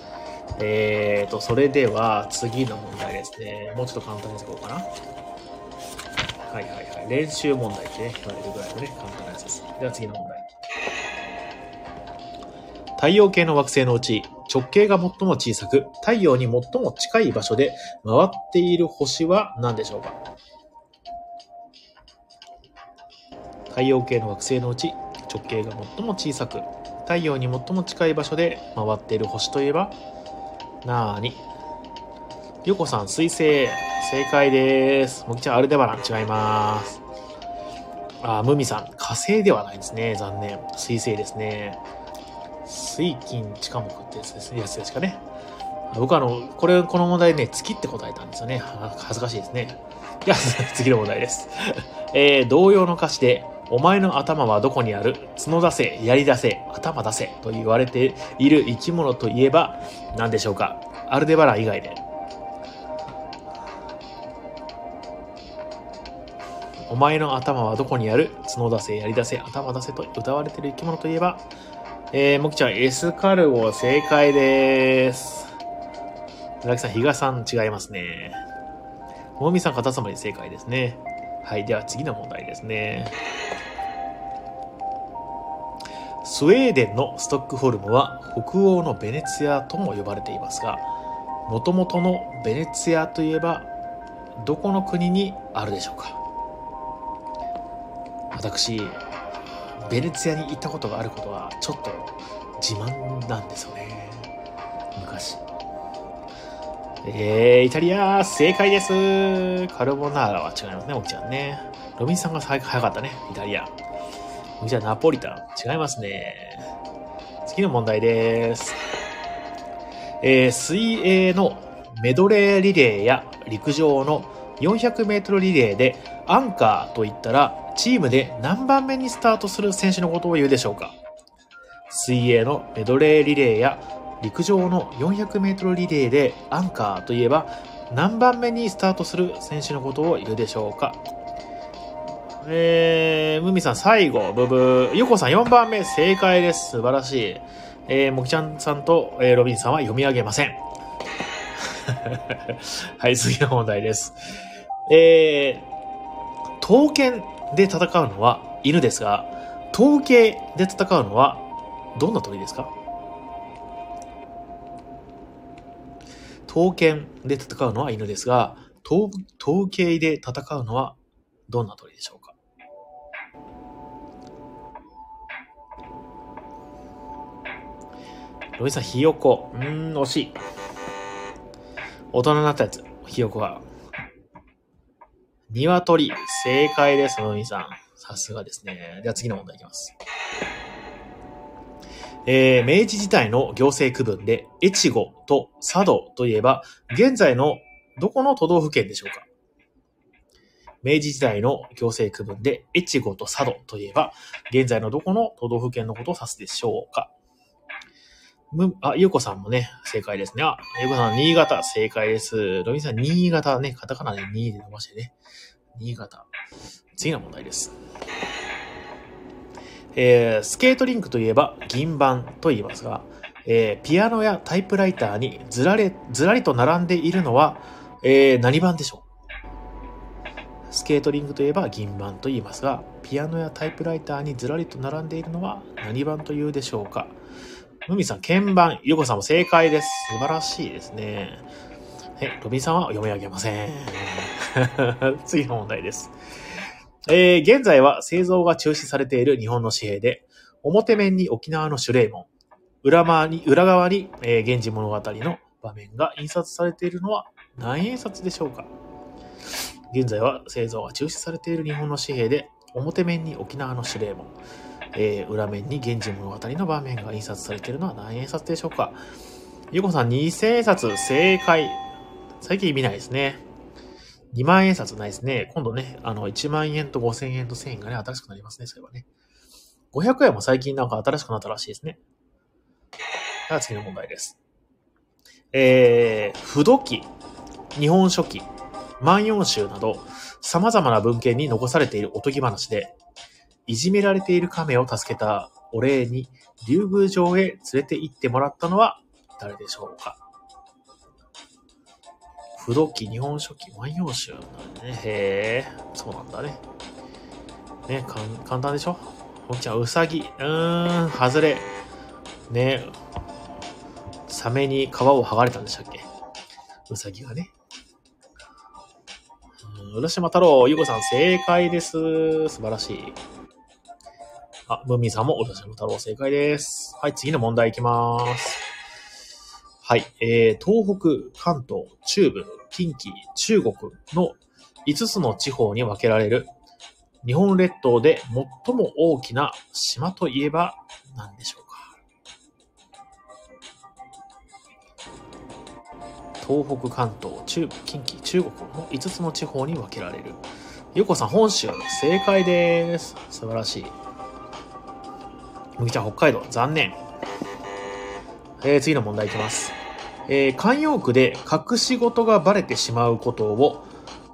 A: えーと、それでは次の問題ですね。もうちょっと簡単にしていこうかな。はいはいはい。練習問題ってね、言われるぐらいのね、簡単なやつです。では次の問題。太陽系の惑星のうち、直径が最も小さく、太陽に最も近い場所で回っている星は何でしょうか？太陽系の惑星のうち、直径が最も小さく、太陽に最も近い場所で回っている星といえば、なーに？ゆこさん、水星。正解です。もきちゃん、アルデバラン、違います。あー、ムミさん、火星ではないですね。残念。水星ですね。水金地下木ってやつですやつですかね。僕はあの、これ、この問題ね、月って答えたんですよね。恥ずかしいですね。いや、次の問題です。*laughs* えー、同様の歌詞で、お前の頭はどこにある？角出せ、槍出せ、頭出せと言われている生き物といえば何でしょうか？アルデバラン以外で。お前の頭はどこにある？角出せ、槍出せ、頭出せと歌われている生き物といえば、えー、もきちゃん、エスカルゴ正解です。村木さん、比嘉さん違いますね。もみさん、カタツムリ正解ですね。はい、では次の問題ですね。スウェーデンのストックホルムは北欧のベネツィアとも呼ばれていますが、もともとのベネツィアといえば、どこの国にあるでしょうか？私、ベネツィアに行ったことがあることはちょっと自慢なんですよね。昔。えー、イタリア、正解です。カルボナーラは違いますね、おきちゃんね。ロビンさんが早かったね、イタリア。おきちゃん、ナポリタン。違いますね。次の問題です。えー、水泳のメドレーリレーや陸上の400メートルリレーでアンカーといったらチームで何番目にスタートする選手のことを言うでしょうか？水泳のメドレーリレーや陸上の400メートルリレーでアンカーといえば何番目にスタートする選手のことを言うでしょうか？えー、ムミさん最後、ブブー。ゆこさん4番目、正解です。素晴らしい。えー、もきちゃんさんと、えー、ロビンさんは読み上げません。*laughs* はい、次の問題です。えー、刀剣で戦うのは犬ですが、統計で戦うのはどんな鳥ですか？刀剣で戦うのは犬ですが、統計で戦うのはどんな鳥でしょうか？ロイさん、ひよこ。うん、惜しい。大人になったやつ。ひよこが。鶏。正解です、ロイさん。さすがですね。では次の問題いきます。えー、明治時代の行政区分で、越後と佐渡といえば、現在のどこの都道府県でしょうか？明治時代の行政区分で、越後と佐渡といえば、現在のどこの都道府県のことを指すでしょうか？む、あ、ゆうこさんもね、正解ですね。あ、ゆうこさん、新潟、正解です。ロビンさん、新潟ね、カタカナで2で伸ばしてね。新潟。次の問題です。えー、スケートリンクといえば銀盤と言いますが、えー、ピアノやタイプライターにずられ、ずらりと並んでいるのは、えー、何盤でしょう？スケートリンクといえば銀盤と言いますが、ピアノやタイプライターにずらりと並んでいるのは何盤というでしょうか？ムミさん、鍵盤。ゆうこさんも正解です。素晴らしいですね。はい、ロビンさんは読み上げません。*laughs* 次の問題です。えー、現在は製造が中止されている日本の紙幣で、表面に沖縄のシュレーモン、裏側に、裏側に、えー、源氏物語の場面が印刷されているのは何円札でしょうか？現在は製造が中止されている日本の紙幣で、表面に沖縄のシュレーモン、えー、裏面に源氏物語の場面が印刷されているのは何円札でしょうか？ゆうこさん、2000円札正解。最近見ないですね。2万円札ないですね。今度ね、あの、1万円と5000円と1000円がね、新しくなりますね、それはね。500円も最近なんか新しくなったらしいですね。では次の問題です。えー、不土記、日本書紀、万葉集など、様々な文献に残されているおとぎ話で、いじめられている亀を助けたお礼に、竜宮城へ連れて行ってもらったのは誰でしょうか？不動記、日本書紀、万葉集なんでね。へえ、そうなんだね。ね、かん簡単でしょ？ほんちゃん、うさぎ。うーん、外れ。ね、サメに皮を剥がれたんでしたっけ？うさぎがね。うん、浦島太郎、ゆうこさん、正解です。素晴らしい。あ、ムーミンさんも浦島太郎正解です。はい、次の問題いきます。はい、えー、東北、関東、中部、近畿、中国の5つの地方に分けられる日本列島で最も大きな島といえば何でしょうか？東北、関東、中部、近畿、中国の5つの地方に分けられる。ゆうこさん、本州、正解です。素晴らしい。むぎちゃん、北海道、残念。えー、次の問題いきます。えー、慣用句で隠し事がバレてしまうことを、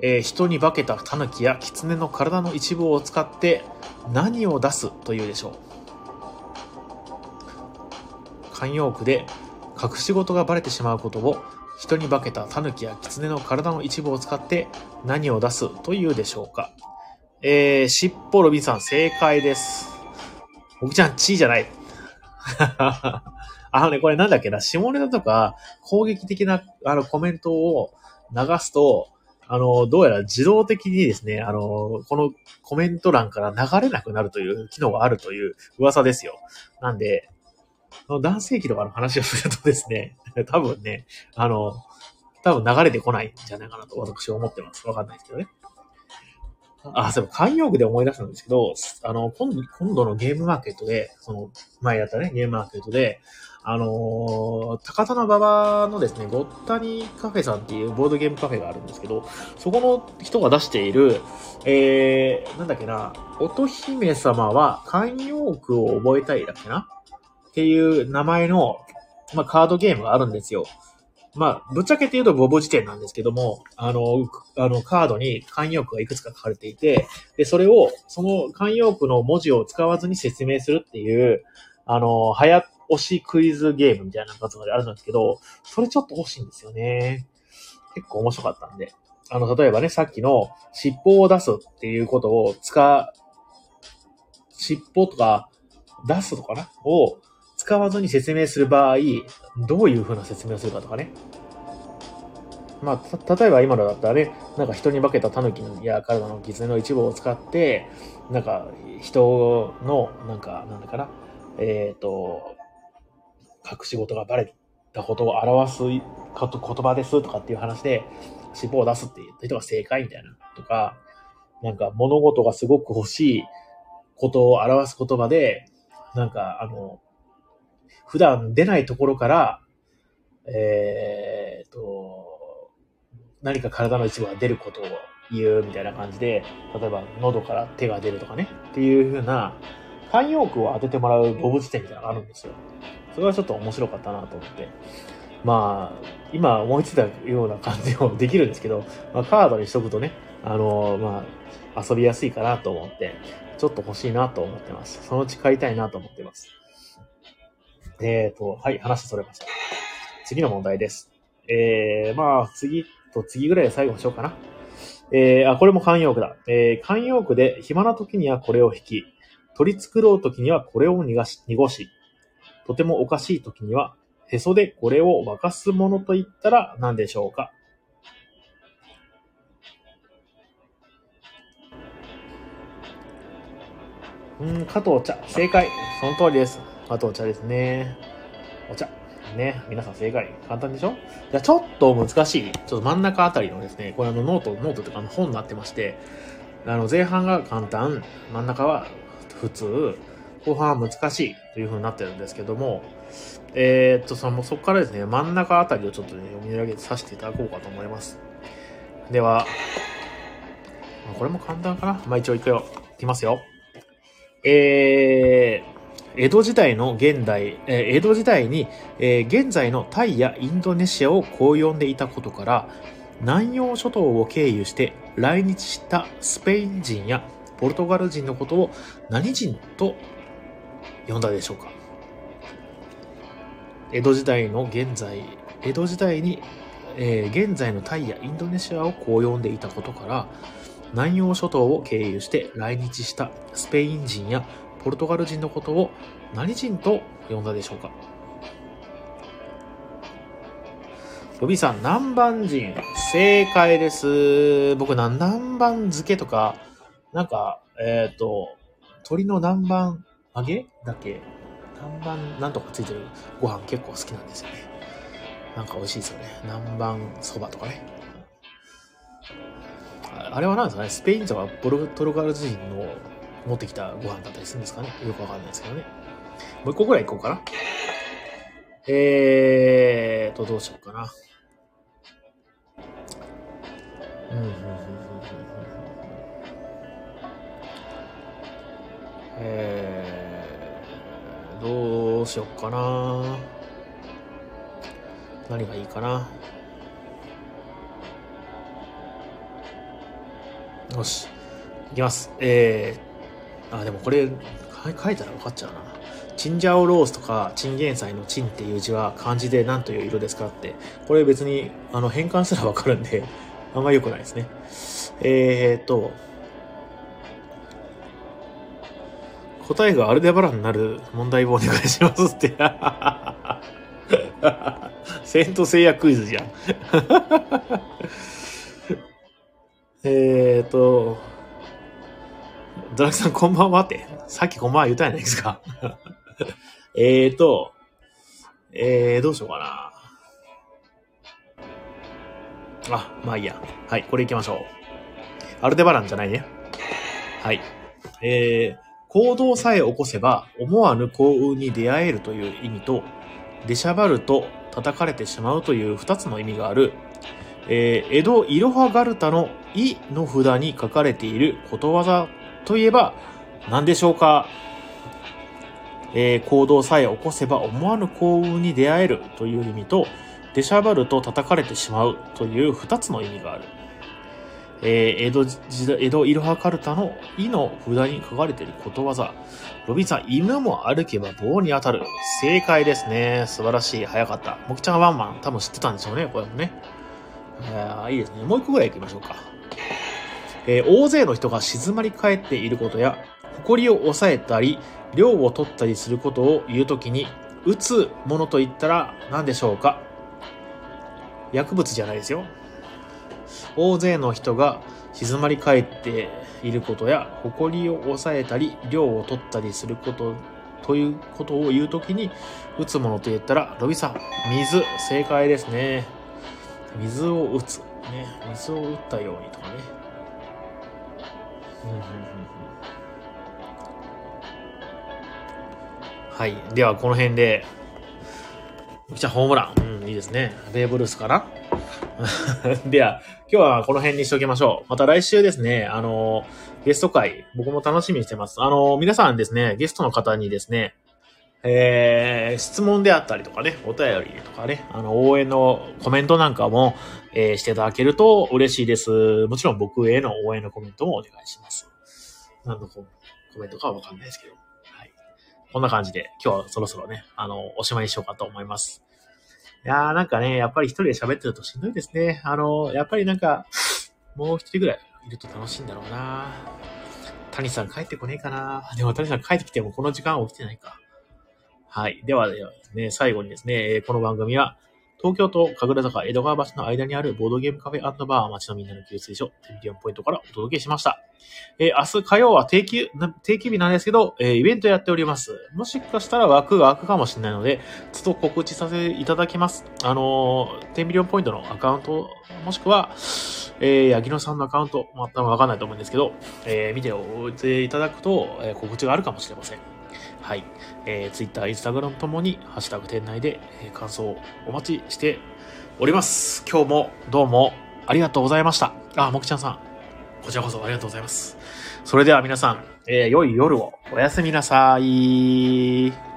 A: えー、人に化けた狸や狐の体の一部を使って何を出すというでしょう慣用句で隠し事がバレてしまうことを人に化けた狸や狐の体の一部を使って何を出すというでしょうかえー、しっぽろびさん正解です。僕ちゃん、ちーじゃない。*laughs* あのね、これなんだっけな、下ネタとか攻撃的なあのコメントを流すと、あの、どうやら自動的にですね、あの、このコメント欄から流れなくなるという機能があるという噂ですよ。なんで、男性器とかの話をするとですね、*laughs* 多分ね、あの、多分流れてこないんじゃないかなと私は思ってます。わかんないですけどね。あ、そう慣用句で思い出したんですけど、あの、今度、今度のゲームマーケットで、その、前やったね、ゲームマーケットで、あのー、高田馬場のですね、ごったにカフェさんっていうボードゲームカフェがあるんですけど、そこの人が出している、えー、なんだっけな、乙姫様は慣用句を覚えたいだっけな？っていう名前の、まあ、カードゲームがあるんですよ。まあ、ぶっちゃけて言うとボブ辞典なんですけども、あの、あの、カードに慣用句がいくつか書かれていて、で、それを、その慣用句の文字を使わずに説明するっていう、あの、はや、推しクイズゲームみたいなやつがあるんですけど、それちょっと欲しいんですよね。結構面白かったんで。あの、例えばね、さっきの尻尾を出すっていうことを使、尻尾とか出すとかな？を使わずに説明する場合、どういう風な説明をするかとかね。まあ、例えば今のだったらね、なんか人に化けた狸や体の狐の一部を使って、なんか人の、なんか、なんだかな、えっ、ー、と、隠し事がバレたことを表す言葉ですとかっていう話で、尻尾を出すって言った人が正解みたいな。とか、なんか物事がすごく欲しいことを表す言葉で、なんかあの、普段出ないところから、えー、と、何か体の一部が出ることを言うみたいな感じで、例えば喉から手が出るとかね、っていう風な、慣用句を当ててもらう動物点みたいなのがあるんですよ。それはちょっと面白かったなと思って。まあ、今思いついたような感じもできるんですけど、まあ、カードにしとくとね、あのまあ、遊びやすいかなと思って、ちょっと欲しいなと思ってます。そのうち買いたいなと思ってます。えっ、ー、と、はい、話それました。次の問題です。えー、まあ、次と次ぐらいで最後にしようかな。えー、あ、これも慣用句だ。えー、慣用句で暇な時にはこれを引き、取り繕う時にはこれを逃がし、濁し、とてもおかしい時には、へそでこれを沸かすものと言ったら何でしょうかうん、加藤茶。正解。その通りです。あとお茶ですね。お茶。ね。皆さん正解。簡単でしょ？じゃあちょっと難しい。ちょっと真ん中あたりのですね、これあのノート、ノートというか本になってまして、あの前半が簡単、真ん中は普通、後半は難しいという風になってるんですけども、えー、っと、その、そこからですね、真ん中あたりをちょっとね、読み上げてさせていただこうかと思います。では、これも簡単かな？まあ一応いくよ。いきますよ。えー、江戸時代の現代、え、江戸時代に、え、現在のタイやインドネシアをこう呼んでいたことから、南洋諸島を経由して来日したスペイン人やポルトガル人のことを何人と呼んだでしょうか？江戸時代の現在、江戸時代に、えー、現在のタイやインドネシアをこう呼んでいたことから、南洋諸島を経由して来日したスペイン人やポルトガル人のことを何人と呼んだでしょうか？ロビーさん、南蛮人。正解です。僕、南蛮漬けとか、なんか、えっ、ー、と、鶏の南蛮揚げだけ？南蛮なんとかついてるご飯結構好きなんですよね。なんか美味しいですよね。南蛮そばとかね。あれは何ですかね？スペインとかポルトガル人の持ってきたご飯だったりするんですかねよくわかんないですけどね。もう一個ぐらい行こうかな。えーと、どうしようかな。うん、うん、うん、うん。えー、どうしよっかな。何がいいかな。よし。いきます。えー、あ、でもこれ、書いたら分かっちゃうな。チンジャオロースとかチンゲン菜のチンっていう字は漢字で何という色ですかって、これ別にあの変換すらわかるんで、*laughs* あんま良くないですね。えー、っと、答えがアルデバランになる問題をお願いしますって。*laughs* セントセイヤクイズじゃん。*laughs* えっと、ドラキさんこんばんはって。さっきこんばんは言ったじゃないですか。*laughs* えっと、えー、どうしようかな。あ、まあいいや。はい、これ行きましょう。アルデバランじゃないね。はい。えー、行動さえ起こせば思わぬ幸運に出会えるという意味と、出しゃばると叩かれてしまうという二つの意味がある、えー、江戸いろはガルタのいの札に書かれていることわざといえば何でしょうか？えー、行動さえ起こせば思わぬ幸運に出会えるという意味と、出しゃばると叩かれてしまうという二つの意味がある。えー、江戸時代、江戸いろはカルタのいの札に書かれていることわざ。ロビンさん、犬も歩けば棒に当たる。正解ですね。素晴らしい。早かった。もきちゃんワンマン、多分知ってたんでしょうね、これもね。えー、いいですね。もう一個ぐらい行きましょうか。えー、大勢の人が静まり返っていることや、埃を抑えたり、量を取ったりすることを言うときに、打つものと言ったら何でしょうか？薬物じゃないですよ。大勢の人が静まり返っていることや、埃を抑えたり、量を取ったりすることということを言うときに、打つものと言ったら、ロビさん、水、正解ですね。水を打つ。ね、水を打ったようにとかね。はい。では、この辺で、じゃあ、ホームラン。うん、いいですね。ベーブ・ルースかな *laughs* では、今日はこの辺にしておきましょう。また来週ですね、あの、ゲスト会、僕も楽しみにしてます。あの、皆さんですね、ゲストの方にですね、えー、質問であったりとかね、お便りとかね、あの、応援のコメントなんかも、えー、していただけると嬉しいです。もちろん僕への応援のコメントもお願いします。何のコメントかはわかんないですけど。はい。こんな感じで、今日はそろそろね、あの、おしまいにしようかと思います。いやーなんかね、やっぱり一人で喋ってるとしんどいですね。あの、やっぱりなんか、もう一人ぐらいいると楽しいんだろうな谷さん帰ってこねえかなでも谷さん帰ってきてもこの時間起きてないか。はい。ではね、最後にですね、この番組は、東京都神楽坂江戸川橋の間にあるボードゲームカフェバー街のみんなの給水所、テンビリオンポイントからお届けしました。えー、明日火曜は定休、定休日なんですけど、えー、イベントやっております。もしかしたら枠が開くかもしれないので、ちょっと告知させていただきます。あのー、テンビリオンポイントのアカウント、もしくは、えー、八木野さんのアカウント、またわかんないと思うんですけど、えー、見ておいていただくと、えー、告知があるかもしれません。はい。えー、Twitter、Instagram ともに、ハッシュタグ店内で、えー、感想をお待ちしております。今日もどうもありがとうございました。あ、もきちゃんさん。こちらこそありがとうございます。それでは皆さん、えー、良い夜をおやすみなさい。